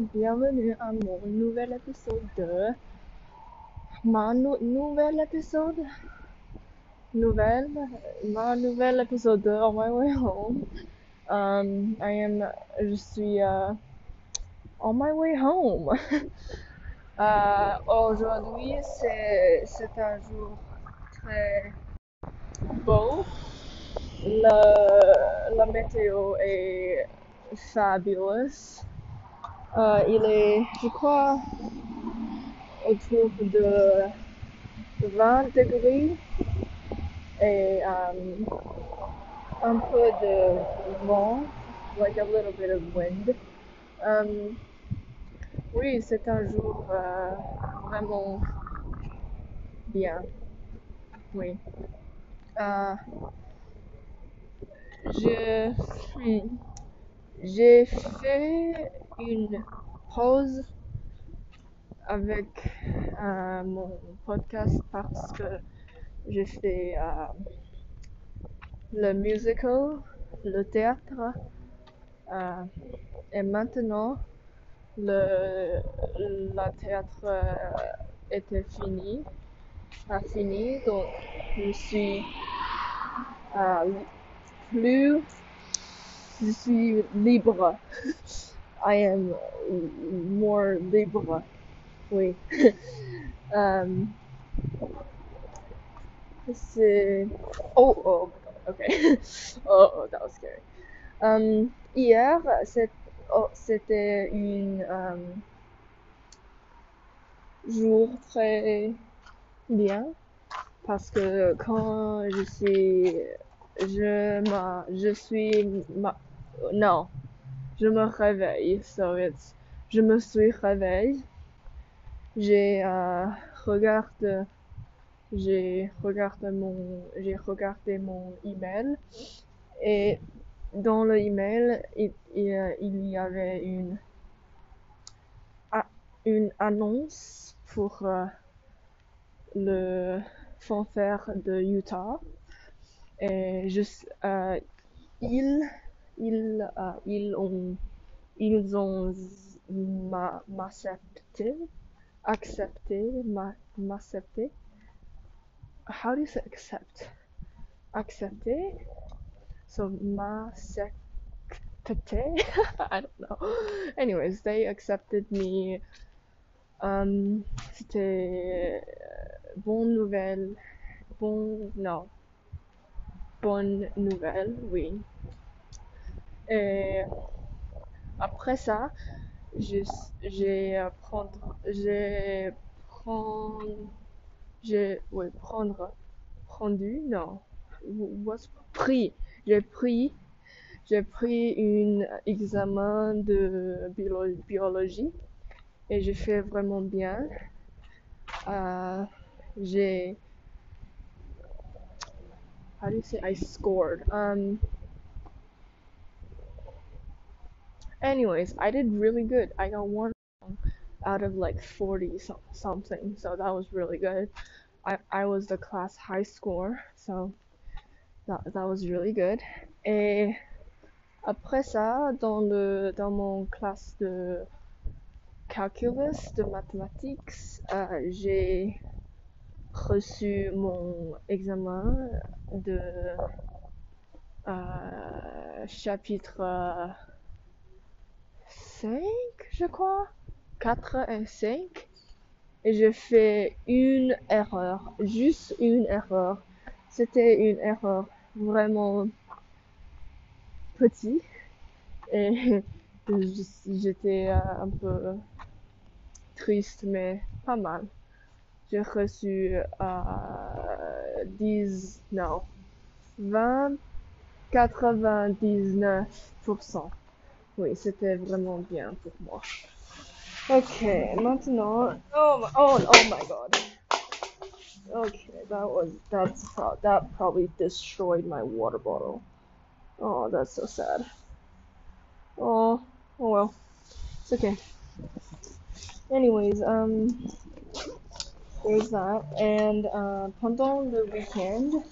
bienvenue à mon nouvel épisode de ma nou nouvel épisode nouvelle ma nouvel épisode de On My Way Home. Um, I am je suis on my way home. aujourd'hui c'est un jour très beau. La météo est fabulous. Euh, il est, je crois, autour de 20 degrés et um, un peu de vent, like a little bit of wind. Um, oui, c'est un jour vraiment bien. Oui. Euh, je suis j'ai fait une pause avec euh, mon podcast parce que j'ai fait euh, le musical, le théâtre, euh, et maintenant le, le théâtre était fini, a fini, donc je suis plus je suis libre. I am more libre. Oui. um, c'est. Oh, oh, okay. oh, oh, that was scary. Um, hier, oh, c'était une um, jour très bien parce que quand je suis je ma je suis ma non, je me réveille. So it's, je me suis réveillé. J'ai euh, regardé, j'ai regardé mon, j'ai regardé mon email et dans le email il, il y avait une une annonce pour euh, le fanfare de Utah et je, euh, il ils, uh, ils ont, ils ont m'accepté, accepté, m'accepté. How do you say accept? Accepté? So m'accepté? I don't know. Anyways, they accepted me. Um, c'était bonne nouvelle. Bon, non. Bonne nouvelle, oui. Et après ça, j'ai prendre, j'ai prendre, j'ai, ouais, prendre, prendu, non, was pris, j'ai pris, j'ai pris un examen de biologie et j'ai fait vraiment bien. Euh, j'ai, how do you say I scored? Um, Anyways, I did really good. I got one out of like 40 so- something, so that was really good. I, I was the class high score, so that, that was really good. Et après ça, dans, le, dans mon classe de calculus, de mathématiques, euh, j'ai reçu mon examen de euh, chapitre 5, je crois. 4 et 5. Et j'ai fait une erreur. Juste une erreur. C'était une erreur vraiment petite. Et j'étais euh, un peu triste, mais pas mal. J'ai reçu euh, 10, non, 20, 99%. Oui, c'était vraiment bien pour moi. Ok, maintenant. Oh, oh, oh my god. Okay, that was that's that probably destroyed my water bottle. Oh, that's so sad. Oh, oh well, it's okay. Anyways, um, there's that. And uh, pendant le week-end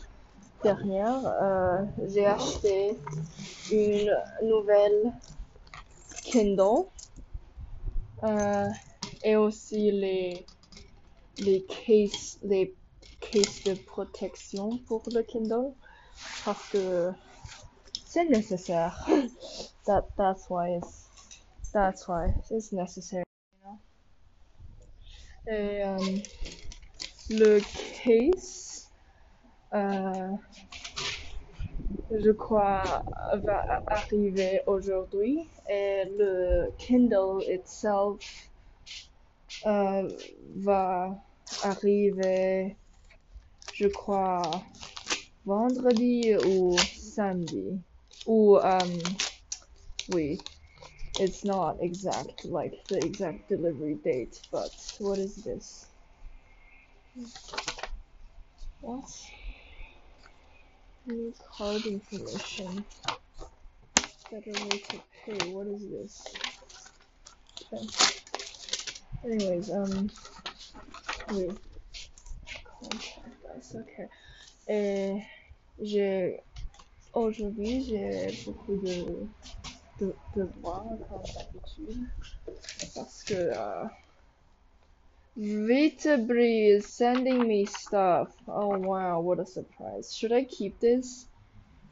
dernier, uh, j'ai acheté une nouvelle Kindle. Euh, et aussi les, les cases, les cases de protection pour le Kindle. Parce que c'est nécessaire. that, that's why it's, that's why it's necessary. Et, euh, le case, euh, je crois, va arriver aujourd'hui et le Kindle itself euh, va arriver, je crois, vendredi ou samedi. Ou, um, oui, it's not exact, like the exact delivery date, but what is this? What? New card information. Better way to pay. What is this? Okay. Anyways, um, us. Okay. Et j'ai aujourd'hui j'ai beaucoup de de devoirs comme d'habitude parce que uh, Vitabri is sending me stuff. Oh wow, what a surprise. Should I keep this?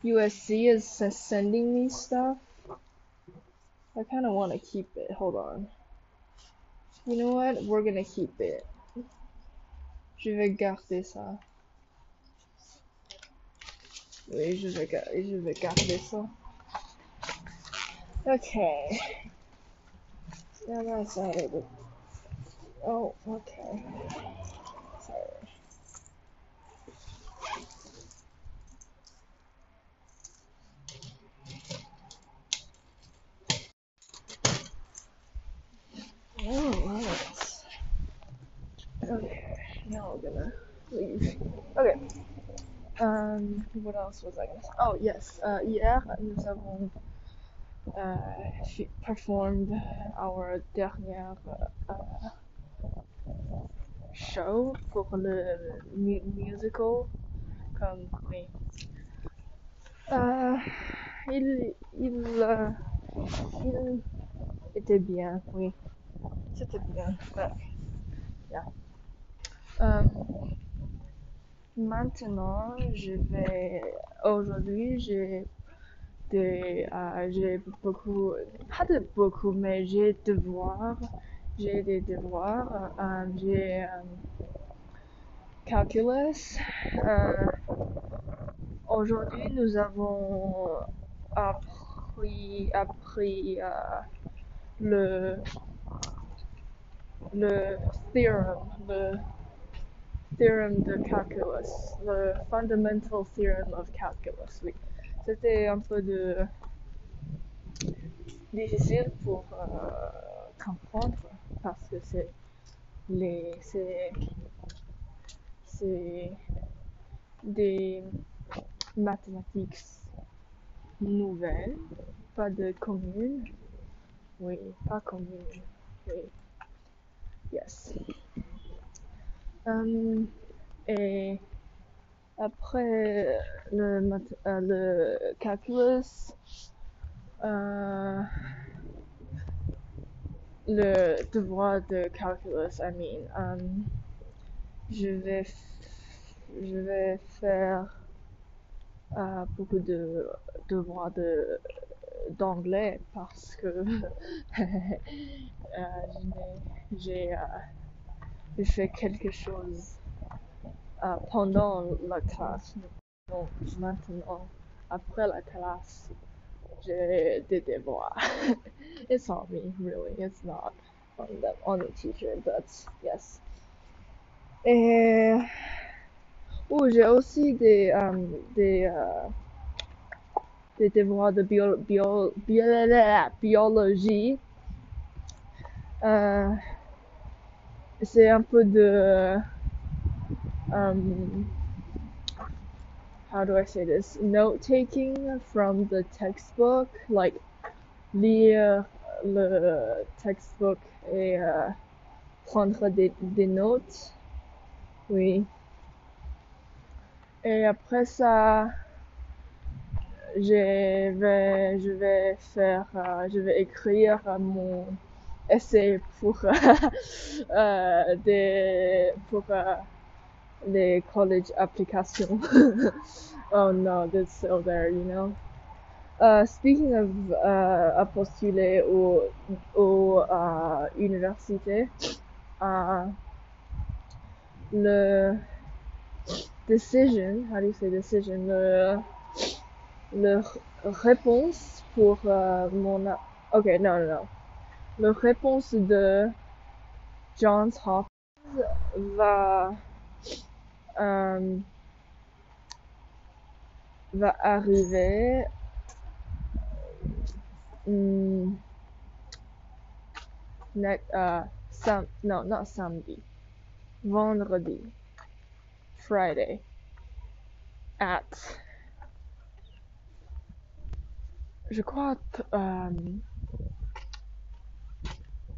USC is sending me stuff. I kind of want to keep it. Hold on. You know what? We're gonna keep it. Je vais garder ça. Oui, je vais, je vais garder ça. Okay. Now that's out of Oh, okay. Sorry. Alright. Okay, now we're gonna leave. Okay. Um, what else was I gonna say? Oh, yes. Uh, hier, nous avons uh, performed our dernière uh, show pour le mu musical comme oui. Euh, il, il, euh, il était bien, oui. C'était bien. But, yeah. Euh, maintenant, je vais. Aujourd'hui, j'ai j'ai beaucoup. Pas de beaucoup, mais j'ai devoirs j'ai des devoirs, euh, j'ai euh, calculus. Euh, aujourd'hui, nous avons appris, appris le, le theorem, le theorem de calculus, le fundamental theorem of calculus, oui. C'était un peu de difficile pour comprendre parce que c'est les c'est des mathématiques nouvelles, pas de communes. Oui, pas communes. Oui. Yes. Um, et après le, euh, le calculus, euh, le devoir de calculus, I mean, um, je vais, je vais faire uh, beaucoup de devoirs de d'anglais parce que uh, j'ai uh, fait quelque chose pendant la classe. Donc maintenant, après la classe, j'ai des devoirs. it's on me, really. It's not on the on the teacher, but yes. Et oh, j'ai aussi des um, des uh, des devoirs de bio, bio, bio, biologie. Uh, c'est un peu de um, how do I say this? Note taking from the textbook, like lire le textbook et euh, prendre des, notes. Oui. Et après ça, je vais, faire, euh, je vais écrire mon essais pour euh, des pour les college applications. oh no, that's so there, you know. Uh, speaking of uh, à postuler au, au uh, université, uh, le decision, how do you say decision, le, le réponse pour uh, mon, ok, non, non, non, le réponse de Johns Hopkins va um, va arriver mm, next, uh, sam no, not samedi, vendredi, Friday, at, je crois, um,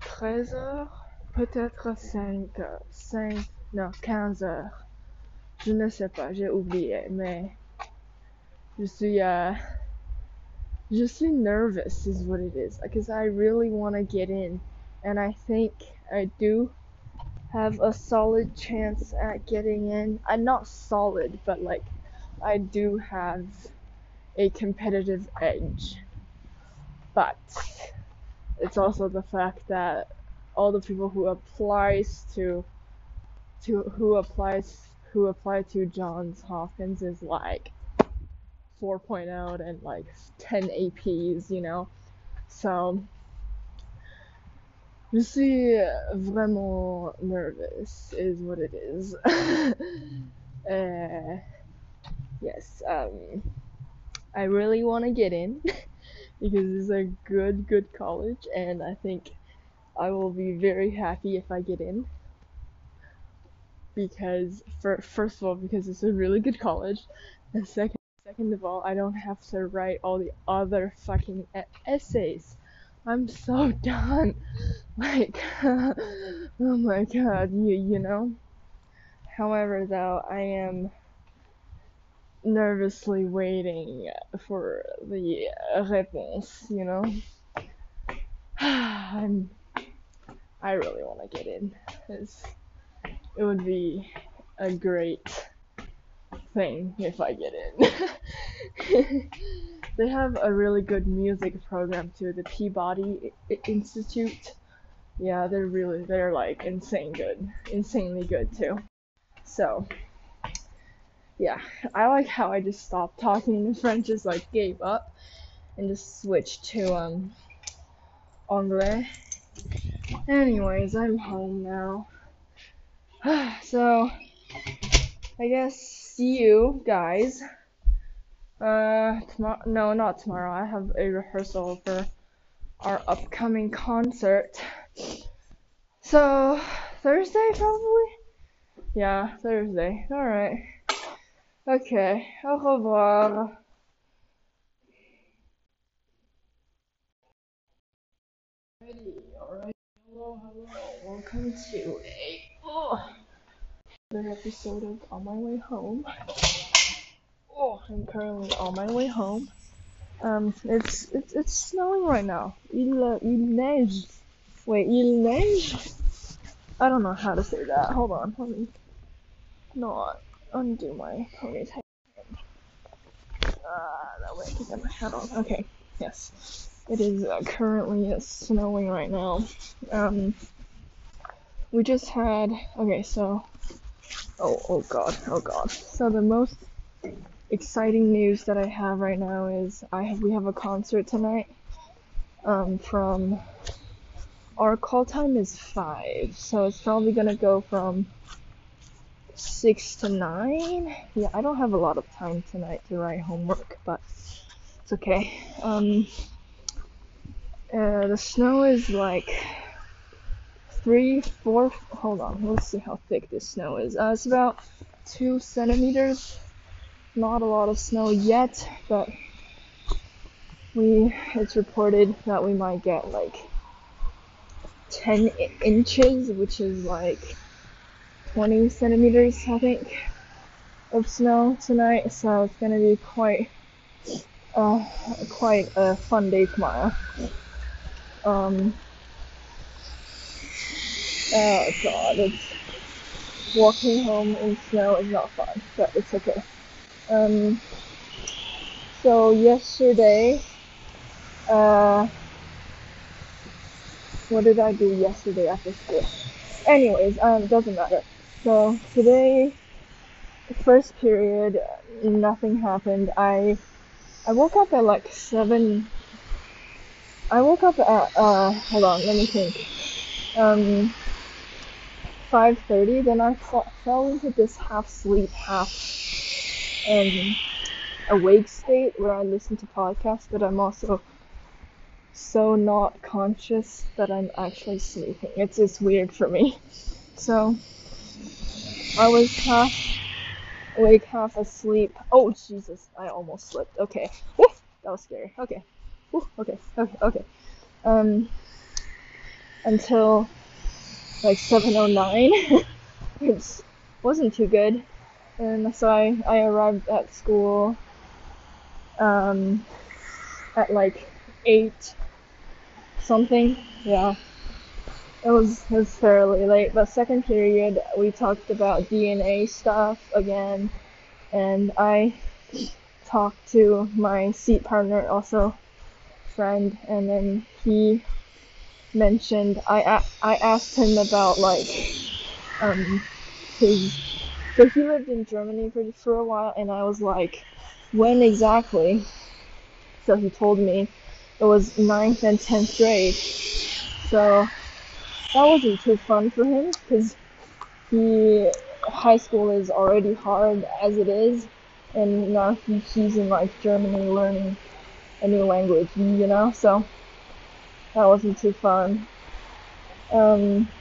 13 heures, peut-être 5, 5, non, 15 heures. Je ne sais pas, j'ai oublié, mais je suis, uh, je suis nervous is what it is, because I really want to get in, and I think I do have a solid chance at getting in. I'm not solid, but like, I do have a competitive edge. But it's also the fact that all the people who applies to to who applies who applied to Johns Hopkins is like 4.0 and like 10 APs, you know. So je suis vraiment nervous is what it is. uh, yes, um, I really want to get in because it's a good, good college, and I think I will be very happy if I get in because for first of all because it's a really good college. And second second of all I don't have to write all the other fucking essays. I'm so done. Like oh my god you you know? However though I am nervously waiting for the réponse you know? I'm I really want to get in. It's it would be a great thing if I get in. they have a really good music program too, the Peabody Institute. Yeah, they're really they're like insane good, insanely good too. So, yeah, I like how I just stopped talking in French, just like gave up, and just switched to um anglais. Anyways, I'm home now. so I guess see you guys. Uh, tomorrow? No, not tomorrow. I have a rehearsal for our upcoming concert. So Thursday probably. Yeah, Thursday. All right. Okay. Au revoir. Alright. Hello, hello. Welcome to a oh, another episode of On My Way Home. Oh, I'm currently on my way home. Um, it's it's it's snowing right now. Il il neige. Wait, il neige? I don't know how to say that. Hold on, let me not undo my ponytail. Ah, that way I can get my hat on. Okay, yes. It is uh, currently snowing right now. Um, we just had okay so oh oh god oh god. So the most exciting news that i have right now is i have we have a concert tonight um from our call time is five so it's probably gonna go from six to nine. Yeah i don't have a lot of time tonight to write homework but it's okay. Um uh, the snow is like three, four. Hold on, let's see how thick this snow is. Uh, it's about two centimeters. Not a lot of snow yet, but we it's reported that we might get like 10 inches, which is like 20 centimeters, I think, of snow tonight. So it's gonna be quite, uh, quite a fun day tomorrow. Um, Oh god, it's walking home in snow is not fun, but it's okay. Um, so yesterday, uh, what did I do yesterday after school? Anyways, um, doesn't matter. So today, first period, nothing happened. I I woke up at like seven. I woke up at uh, hold on, let me think. Um, 5.30 then I fell into this half sleep half um, awake state where I listen to podcasts but I'm also so not conscious that I'm actually sleeping. It's just weird for me. So I was half awake half asleep. Oh Jesus I almost slipped. Okay. That was scary. Okay. Okay. Okay okay. Um until like 709, which wasn't too good. And so I, I arrived at school um, at like 8 something. Yeah. It was, it was fairly late. But second period, we talked about DNA stuff again. And I talked to my seat partner, also friend, and then he mentioned, I, I asked him about like um his so he lived in Germany for for a while, and I was like, when exactly? So he told me it was ninth and tenth grade. So that wasn't too fun for him because he high school is already hard as it is, and now he's in like Germany learning a new language, you know. So that wasn't too fun. Um,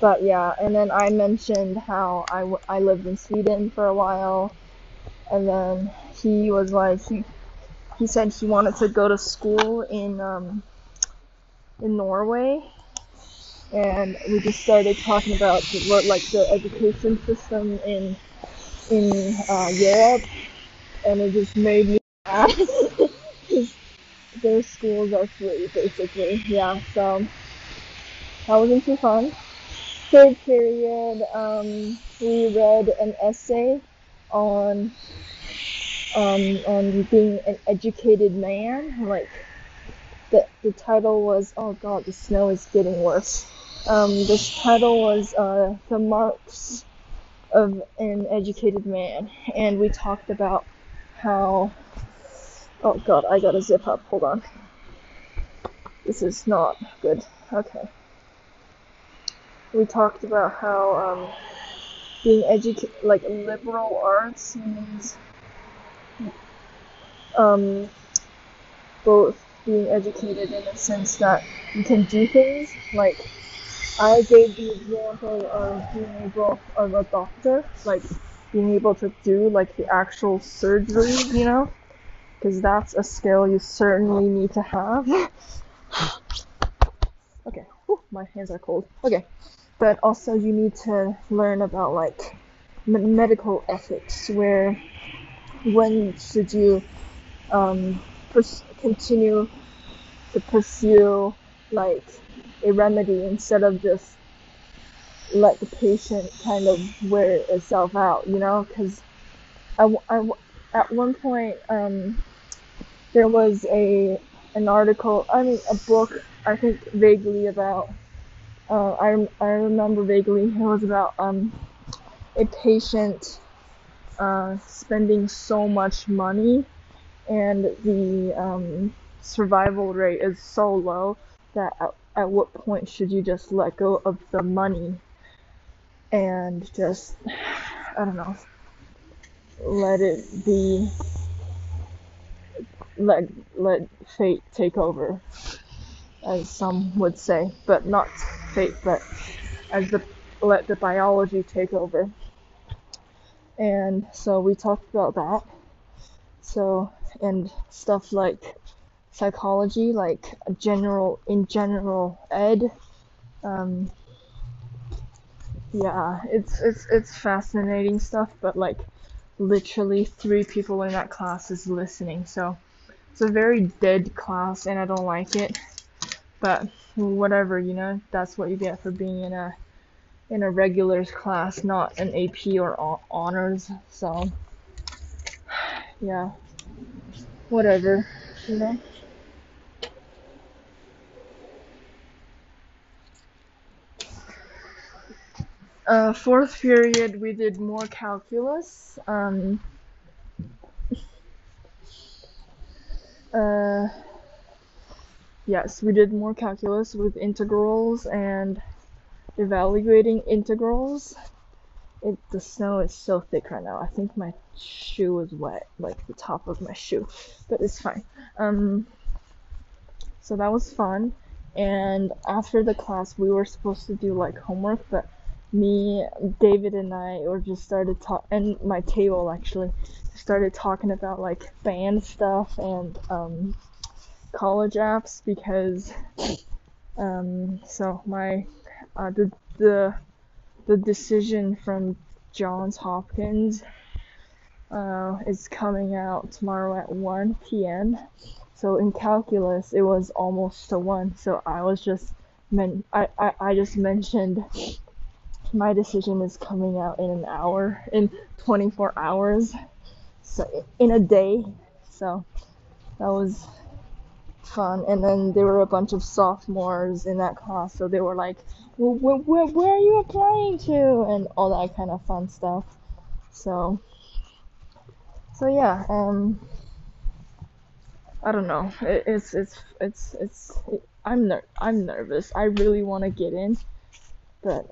but yeah, and then I mentioned how I, w- I lived in Sweden for a while, and then he was like he he said he wanted to go to school in um, in Norway, and we just started talking about what like the education system in in uh, Europe, and it just made me. their schools are free, basically. Yeah, so that wasn't too fun. Third period, um, we read an essay on um, on being an educated man. Like the the title was oh god, the snow is getting worse. Um, this title was uh, the marks of an educated man, and we talked about how Oh god, I gotta zip up. Hold on. This is not good. Okay. We talked about how um, being educated, like liberal arts means um, both being educated in a sense that you can do things. Like I gave the example of being able of a doctor, like being able to do like the actual surgery, you know because that's a skill you certainly need to have. okay, Whew, my hands are cold. Okay, but also you need to learn about like medical ethics, where when should you um, continue to pursue like a remedy instead of just let the patient kind of wear itself out, you know? Because I, I, at one point, um, there was a an article, I mean, a book, I think vaguely about. Uh, I I remember vaguely it was about um a patient uh, spending so much money, and the um, survival rate is so low that at, at what point should you just let go of the money and just I don't know let it be let let fate take over, as some would say, but not fate, but as the let the biology take over. And so we talked about that. So and stuff like psychology, like general in general ed. Um, yeah, it's it's it's fascinating stuff, but like literally three people in that class is listening, so it's a very dead class and I don't like it. but whatever, you know, that's what you get for being in a in a regulars class, not an AP or honors. So yeah, whatever, you know. Uh, fourth period, we did more calculus. Um, uh, yes, we did more calculus with integrals and evaluating integrals. It, the snow is so thick right now. I think my shoe is wet, like the top of my shoe, but it's fine. Um, so that was fun. And after the class, we were supposed to do like homework, but me, David, and I, or just started talk, and my table actually started talking about like band stuff and um, college apps because um, so my uh, the the the decision from Johns Hopkins uh, is coming out tomorrow at 1 p.m. So in calculus, it was almost a one. So I was just men I, I, I just mentioned my decision is coming out in an hour, in 24 hours, so in a day. So that was fun. And then there were a bunch of sophomores in that class, so they were like, well, where, where, where are you applying to? And all that kind of fun stuff. So, so yeah, um, I don't know. It, it's, it's, it's, it's, it, I'm ner- I'm nervous. I really want to get in but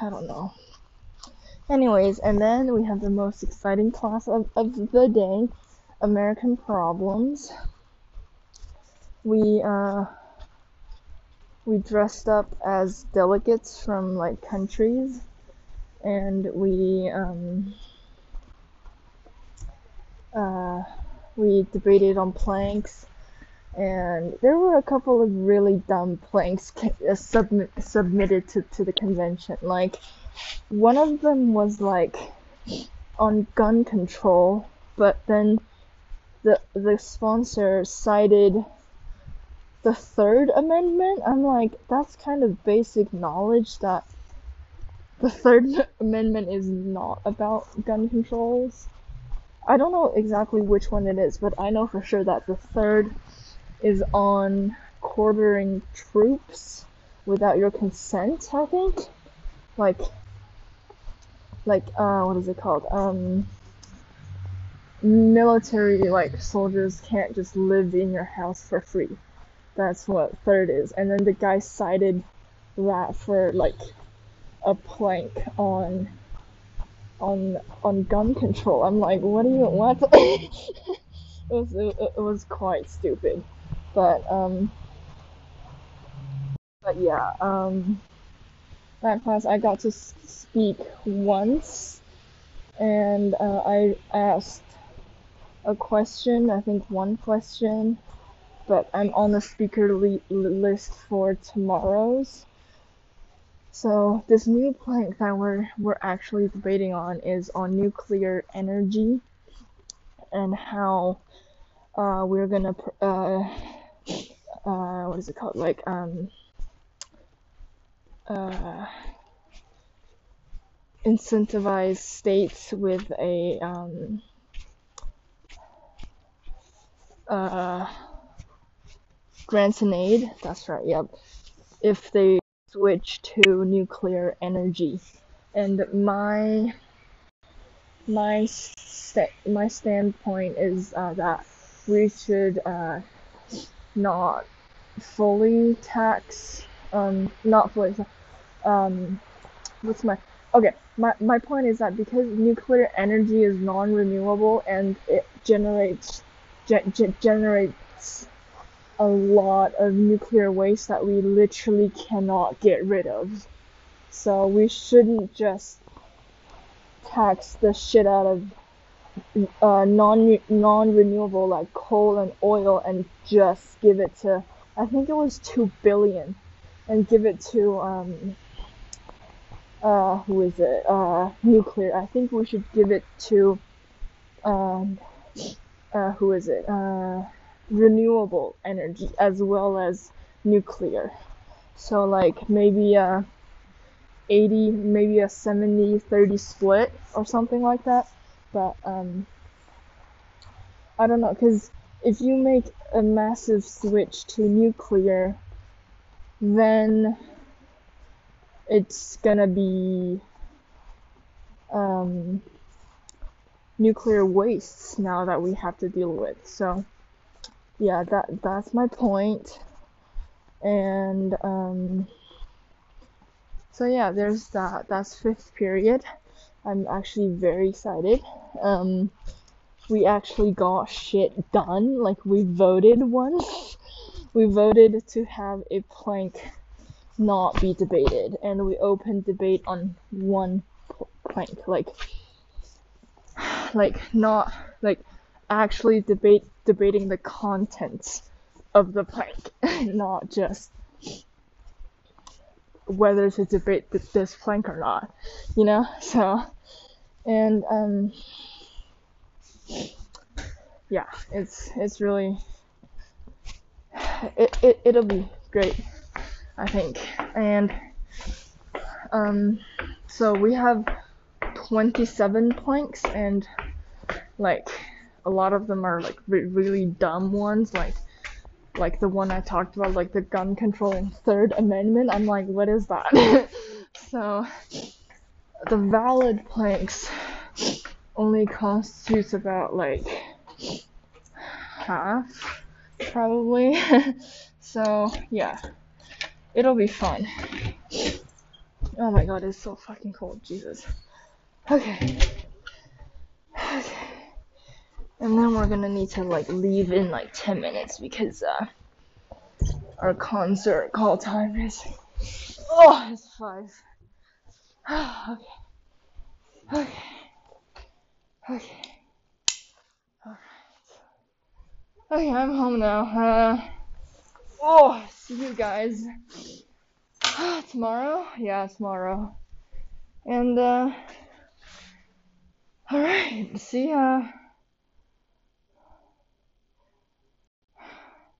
I don't know. Anyways, and then we have the most exciting class of, of the day, American Problems. We uh we dressed up as delegates from like countries and we um uh we debated on planks and there were a couple of really dumb planks uh, submit, submitted to, to the convention. Like, one of them was like on gun control, but then the the sponsor cited the Third Amendment. I'm like, that's kind of basic knowledge that the Third Amendment is not about gun controls. I don't know exactly which one it is, but I know for sure that the Third is on quartering troops without your consent, I think. Like, like, uh, what is it called? Um, military, like, soldiers can't just live in your house for free. That's what third is. And then the guy cited that for, like, a plank on on on gun control. I'm like, what do you what? it was it, it was quite stupid. But um, but yeah, um, that class I got to speak once, and uh, I asked a question. I think one question, but I'm on the speaker li- list for tomorrow's. So this new plank that we're we're actually debating on is on nuclear energy and how uh, we're gonna uh, uh, what is it called? Like, um, uh, incentivize states with a, um, uh, grants and aid. That's right, yep. If they switch to nuclear energy. And my, my, st- my standpoint is uh, that we should uh, not fully tax um not fully um what's my okay my my point is that because nuclear energy is non-renewable and it generates ge- ge- generates a lot of nuclear waste that we literally cannot get rid of. So we shouldn't just tax the shit out of uh, non non renewable like coal and oil and just give it to I think it was two billion and give it to um uh who is it uh nuclear I think we should give it to um uh who is it uh renewable energy as well as nuclear. So like maybe a 80, maybe a 70 30 split or something like that. But um, I don't know, because if you make a massive switch to nuclear, then it's gonna be um, nuclear wastes now that we have to deal with. So yeah, that that's my point. And um, so yeah, there's that. That's fifth period. I'm actually very excited. Um, we actually got shit done. Like we voted once. We voted to have a plank not be debated, and we opened debate on one plank. Like, like not like actually debate debating the contents of the plank, not just whether to debate this plank or not, you know? So, and, um, yeah, it's, it's really, it, it, it'll be great, I think. And, um, so we have 27 planks and, like, a lot of them are, like, re- really dumb ones, like, like the one I talked about, like the gun control and Third Amendment. I'm like, what is that? so the valid planks only constitutes about like half, probably. so yeah, it'll be fun. Oh my god, it's so fucking cold, Jesus. Okay. Okay and then we're gonna need to like leave in like 10 minutes because uh our concert call time is oh it's five. Okay. Okay. Okay. All right. Okay i'm home now uh oh see you guys. Tomorrow? Yeah tomorrow. And uh all right. See ya